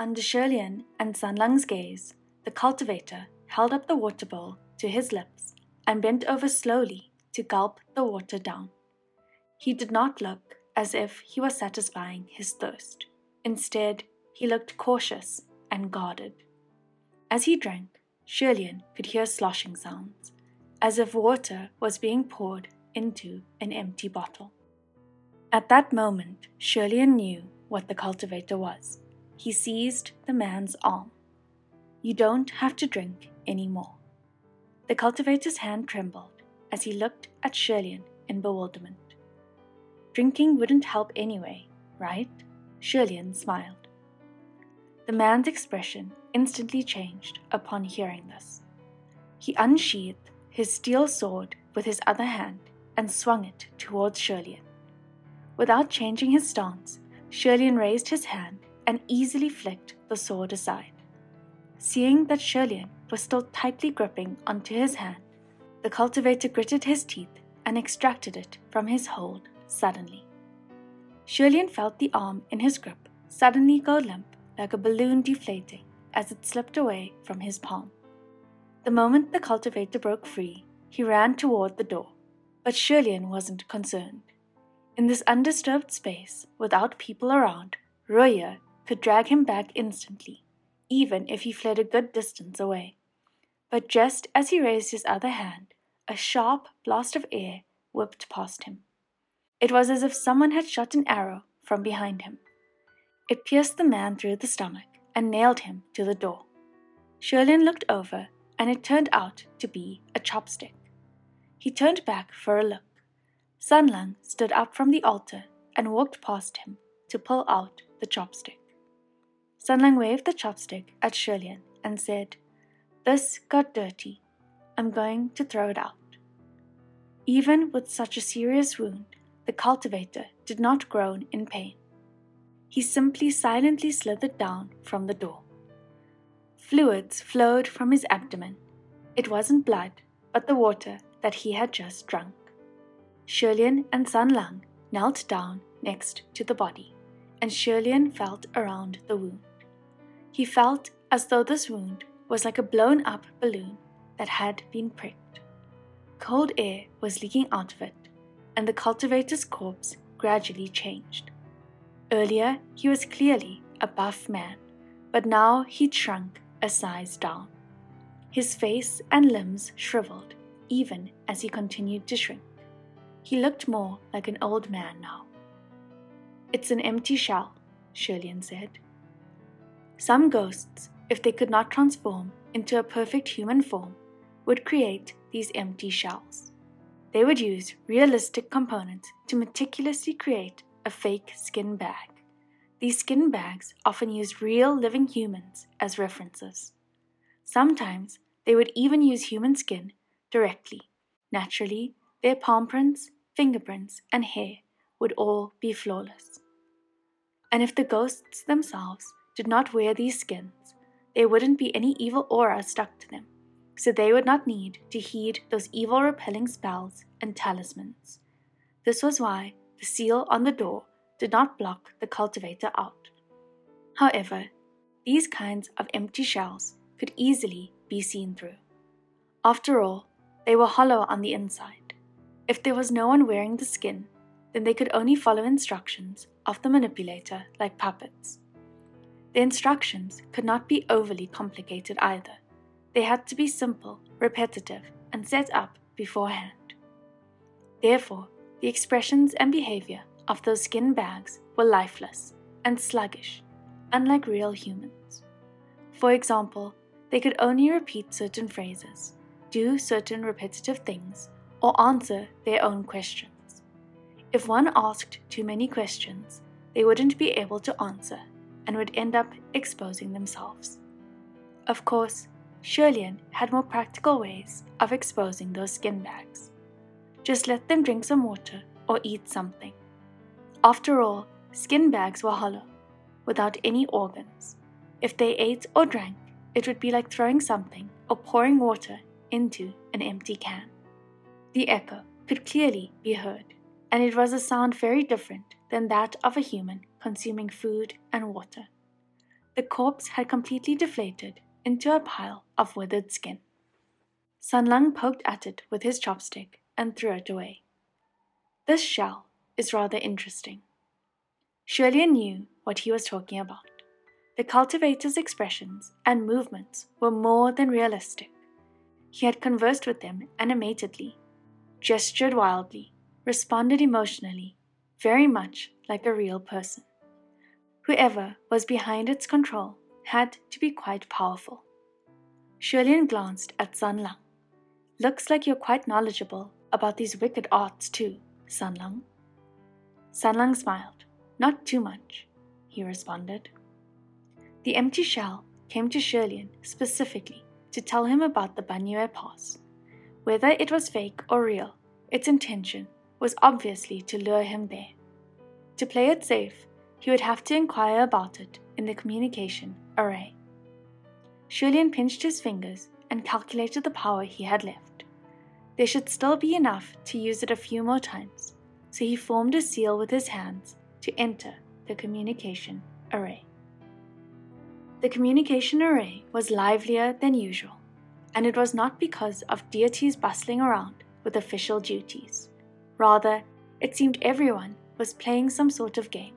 Under Xie Lian and Sanlang's gaze, the cultivator held up the water bowl to his lips and bent over slowly to gulp the water down. He did not look as if he was satisfying his thirst. Instead, he looked cautious and guarded. As he drank, Xie Lian could hear sloshing sounds, as if water was being poured into an empty bottle. At that moment, Xie Lian knew what the cultivator was. He seized the man's arm. You don't have to drink any more. The cultivator's hand trembled as he looked at Xie Lian in bewilderment. Drinking wouldn't help anyway, right? Xie Lian smiled. The man's expression instantly changed upon hearing this. He unsheathed his steel sword with his other hand and swung it towards Xie Lian. Without changing his stance, Xie Lian raised his hand and easily flicked the sword aside. Seeing that Xie Lian was still tightly gripping onto his hand, the cultivator gritted his teeth and extracted it from his hold suddenly. Xie Lian felt the arm in his grip suddenly go limp like a balloon deflating as it slipped away from his palm. The moment the cultivator broke free, he ran toward the door, but Xie Lian wasn't concerned. In this undisturbed space, without people around, Ruoye could drag him back instantly, even if he fled a good distance away. But just as he raised his other hand, a sharp blast of air whipped past him. It was as if someone had shot an arrow from behind him. It pierced the man through the stomach and nailed him to the door. Xie Lian looked over, and it turned out to be a chopstick. He turned back for a look. Sanlang stood up from the altar and walked past him to pull out the chopstick. Sanlang waved the chopstick at Xie Lian and said, This got dirty. I'm going to throw it out. Even with such a serious wound, the cultivator did not groan in pain. He simply silently slithered down from the door. Fluids flowed from his abdomen. It wasn't blood, but the water that he had just drunk. Xie Lian and Sanlang knelt down next to the body, and Xie Lian felt around the wound. He felt as though this wound was like a blown up balloon that had been pricked. Cold air was leaking out of it, and the cultivator's corpse gradually changed. Earlier, he was clearly a buff man, but now he'd shrunk a size down. His face and limbs shriveled, even as he continued to shrink. He looked more like an old man now. It's an empty shell, Xie Lian said. Some ghosts, if they could not transform into a perfect human form, would create these empty shells. They would use realistic components to meticulously create a fake skin bag. These skin bags often used real living humans as references. Sometimes they would even use human skin directly. Naturally, their palm prints, fingerprints, and hair would all be flawless. And if the ghosts themselves did not wear these skins, there wouldn't be any evil aura stuck to them so they would not need to heed those evil repelling spells and talismans. This was why the seal on the door did not block the cultivator out. However, these kinds of empty shells could easily be seen through. After all, they were hollow on the inside. If there was no one wearing the skin, then they could only follow instructions of the manipulator like puppets. The instructions could not be overly complicated either. They had to be simple, repetitive, and set up beforehand. Therefore, the expressions and behavior of those skin bags were lifeless and sluggish, unlike real humans. For example, they could only repeat certain phrases, do certain repetitive things, or answer their own questions. If one asked too many questions, they wouldn't be able to answer and would end up exposing themselves. Of course, Xie Lian had more practical ways of exposing those skin bags. Just let them drink some water or eat something. After all, skin bags were hollow, without any organs. If they ate or drank, it would be like throwing something or pouring water into an empty can. The echo could clearly be heard, and it was a sound very different than that of a human consuming food and water. the corpse had completely deflated into a pile of withered skin. San Lang poked at it with his chopstick and threw it away. This shell is rather interesting. Xie Lian knew what he was talking about. The cultivator's expressions and movements were more than realistic. He had conversed with them animatedly, gestured wildly, responded emotionally, very much like a real person. Whoever was behind its control had to be quite powerful. Xie Lian glanced at San Lang. Looks like you're quite knowledgeable about these wicked arts too, San Lang. San Lang smiled. Not too much, he responded. The empty shell came to Xie Lian specifically to tell him about the Banyue Pass. Whether it was fake or real, its intention was obviously to lure him there. To play it safe, he would have to inquire about it in the communication array. Xie Lian pinched his fingers and calculated the power he had left. There should still be enough to use it a few more times, so he formed a seal with his hands to enter the communication array. The communication array was livelier than usual, and it was not because of deities bustling around with official duties. Rather, it seemed everyone was playing some sort of game,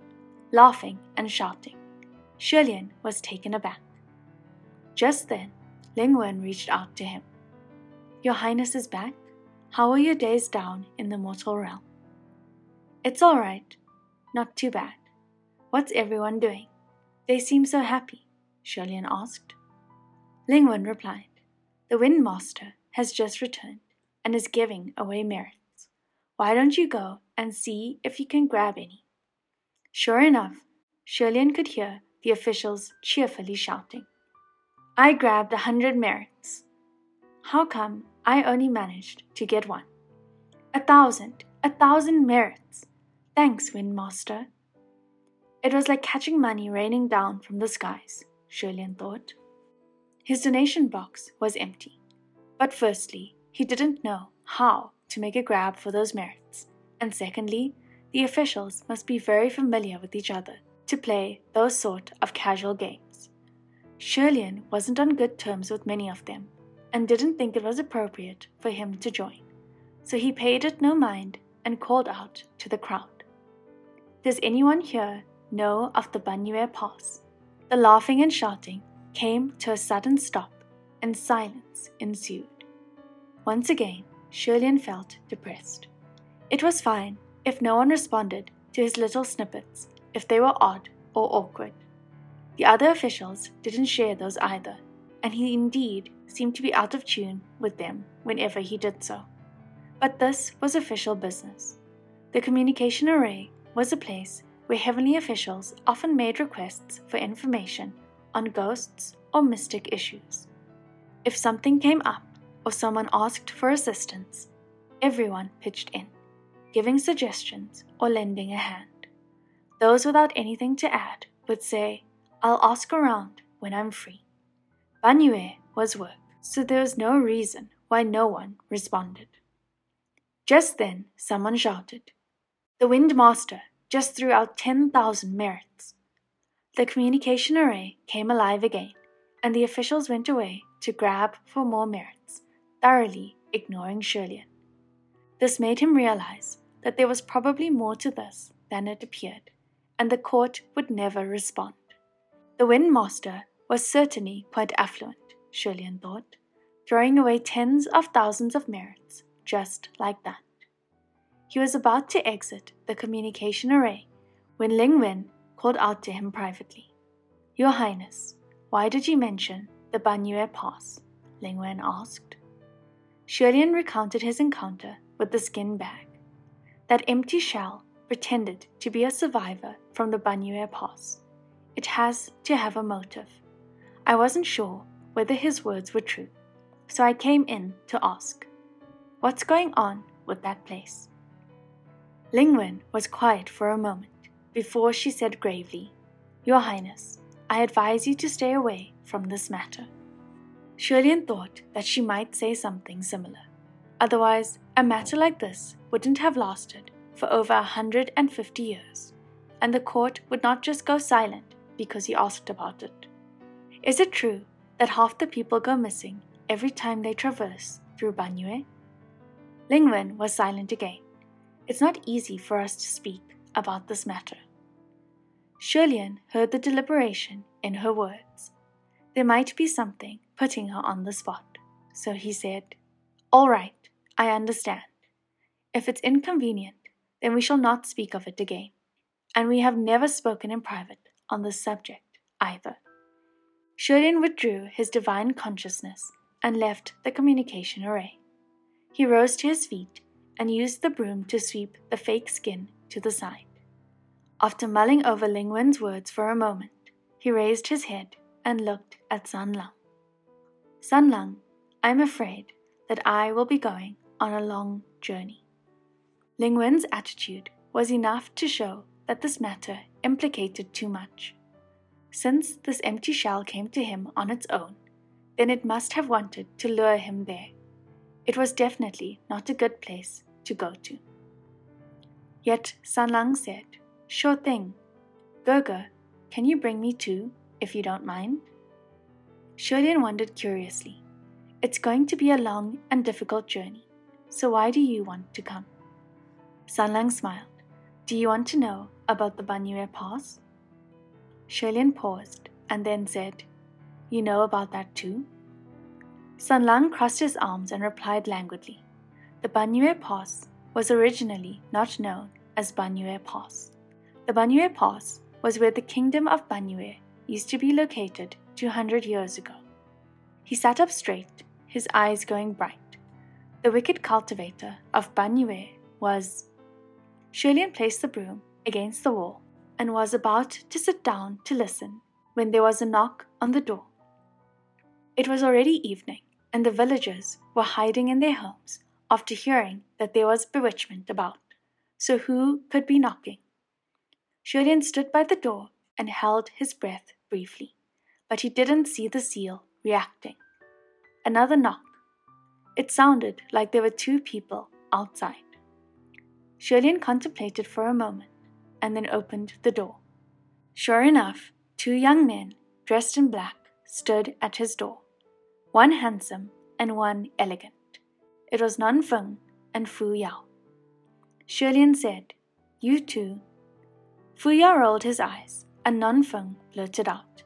laughing and shouting. Xie Lian was taken aback. Just then, Ling Wen reached out to him. Your Highness is back? How are your days down in the mortal realm? It's all right. Not too bad. What's everyone doing? They seem so happy, Xie Lian asked. Ling Wen replied, The Wind Master has just returned and is giving away merits. Why don't you go and see if you can grab any? Sure enough, Xie Lian could hear the officials cheerfully shouting. I grabbed a hundred merits. How come I only managed to get one? A thousand, a thousand merits. Thanks, Windmaster. It was like catching money raining down from the skies, Xie Lian thought. His donation box was empty. But firstly, he didn't know how to make a grab for those merits, and secondly, the officials must be very familiar with each other to play those sort of casual games. Xie Lian wasn't on good terms with many of them and didn't think it was appropriate for him to join, so he paid it no mind and called out to the crowd. Does anyone here know of the Banyue Pass? The laughing and shouting came to a sudden stop and silence ensued. Once again, Xie Lian felt depressed. It was fine if no one responded to his little snippets, if they were odd or awkward. The other officials didn't share those either, and he indeed seemed to be out of tune with them whenever he did so. But this was official business. The communication array was a place where heavenly officials often made requests for information on ghosts or mystic issues. If something came up, or someone asked for assistance, everyone pitched in, giving suggestions or lending a hand. Those without anything to add would say, I'll ask around when I'm free. Banyue was work, so there was no reason why no one responded. Just then, someone shouted, The Wind Master just threw out 10,000 merits. The communication array came alive again, and the officials went away to grab for more merits thoroughly ignoring Xie Lian. This made him realize that there was probably more to this than it appeared, and the court would never respond. The Wind Master was certainly quite affluent, Xie Lian thought, throwing away tens of thousands of merits just like that. He was about to exit the communication array when Ling Wen called out to him privately. Your Highness, why did you mention the Banyue Pass? Ling Wen asked. Xie Lian recounted his encounter with the skin bag. That empty shell pretended to be a survivor from the Banyue Pass. It has to have a motive. I wasn't sure whether his words were true, so I came in to ask, What's going on with that place? Ling Wen was quiet for a moment before she said gravely, Your Highness, I advise you to stay away from this matter. Xie Lian thought that she might say something similar. Otherwise, a matter like this wouldn't have lasted for over a 150 years, and the court would not just go silent because he asked about it. Is it true that half the people go missing every time they traverse through Banyue? Lingwen was silent again. It's not easy for us to speak about this matter. Xie Lian heard the deliberation in her words. There might be something putting her on the spot, so he said, All right, I understand. If it's inconvenient, then we shall not speak of it again, and we have never spoken in private on this subject either. Xie Lian withdrew his divine consciousness and left the communication array. He rose to his feet and used the broom to sweep the fake skin to the side. After mulling over Ling Wen's words for a moment, he raised his head and looked at San Lang. San Lang, I'm afraid that I will be going on a long journey. Lingwen's attitude was enough to show that this matter implicated too much. Since this empty shell came to him on its own, then it must have wanted to lure him there. It was definitely not a good place to go to. Yet San Lang said, Sure thing. Gege, can you bring me too, if you don't mind? Xie Lian wondered curiously. It's going to be a long and difficult journey, so why do you want to come? San Lang smiled. Do you want to know about the Banyue Pass? Xie Lian paused and then said, You know about that too? Sanlang crossed his arms and replied languidly. The Banyue Pass was originally not known as Banyue Pass. The Banyue Pass was where the kingdom of Banyue used to be located 200 years ago. He sat up straight, his eyes going bright. The wicked cultivator of Banyue was. Xie Lian placed the broom against the wall and was about to sit down to listen when there was a knock on the door. It was already evening, and the villagers were hiding in their homes after hearing that there was bewitchment about. So who could be knocking? Xie Lian stood by the door and held his breath briefly, but he didn't see the seal reacting. Another knock. It sounded like there were two people outside. Xie Lian contemplated for a moment and then opened the door. Sure enough, two young men dressed in black stood at his door, one handsome and one elegant. It was Nan Feng and Fu Yao. Xie Lian said, You two Fu Yao rolled his eyes, and Nanfeng blurted out,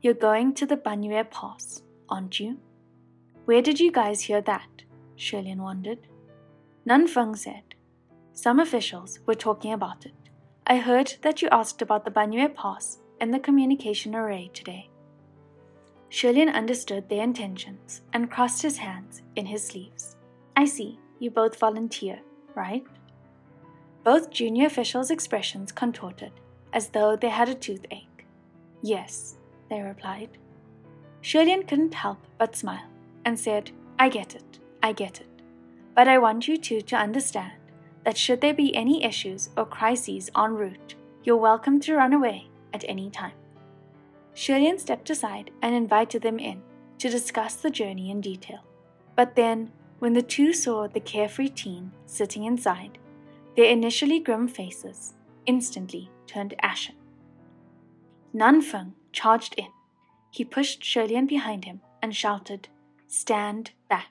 You're going to the Banyue Pass, aren't you? Where did you guys hear that? Xie Lian wondered. Nanfeng said, Some officials were talking about it. I heard that you asked about the Banyue Pass and the communication array today. Xie Lian understood their intentions and crossed his hands in his sleeves. I see, you both volunteer, right? Both junior officials' expressions contorted, as though they had a toothache. Yes, they replied. Xie Lian couldn't help but smile and said, I get it, I get it. But I want you two to understand that should there be any issues or crises en route, you're welcome to run away at any time. Xie Lian stepped aside and invited them in to discuss the journey in detail. But then, when the two saw the carefree teen sitting inside, their initially grim faces instantly turned ashen. Nanfeng charged in. He pushed Xie Lian behind him and shouted, Stand back.